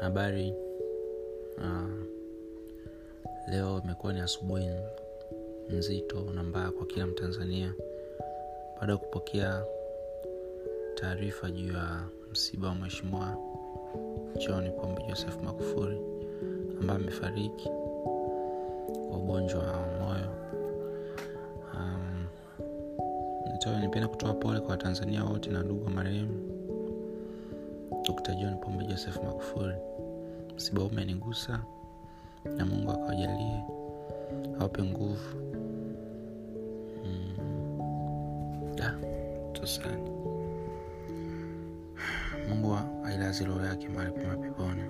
habari? Uh, leo imekuwa ni asubuhi nzito na mbaya kwa kila mtanzania. Baada ya kupokea taarifa juu ya msiba wa mweshimua john pombe joseph magufuli ambaye amefariki kwa ugonjwa wa moyo. Um, nipenda kutoa pole kwa watanzania wote na ndugu wa marehemu dr john pombe joseph magufuli. Msiba huu umenigusa na mungu akawajalie awape nguvu. Mm. mungu ailazi roho yake mahali pema peponi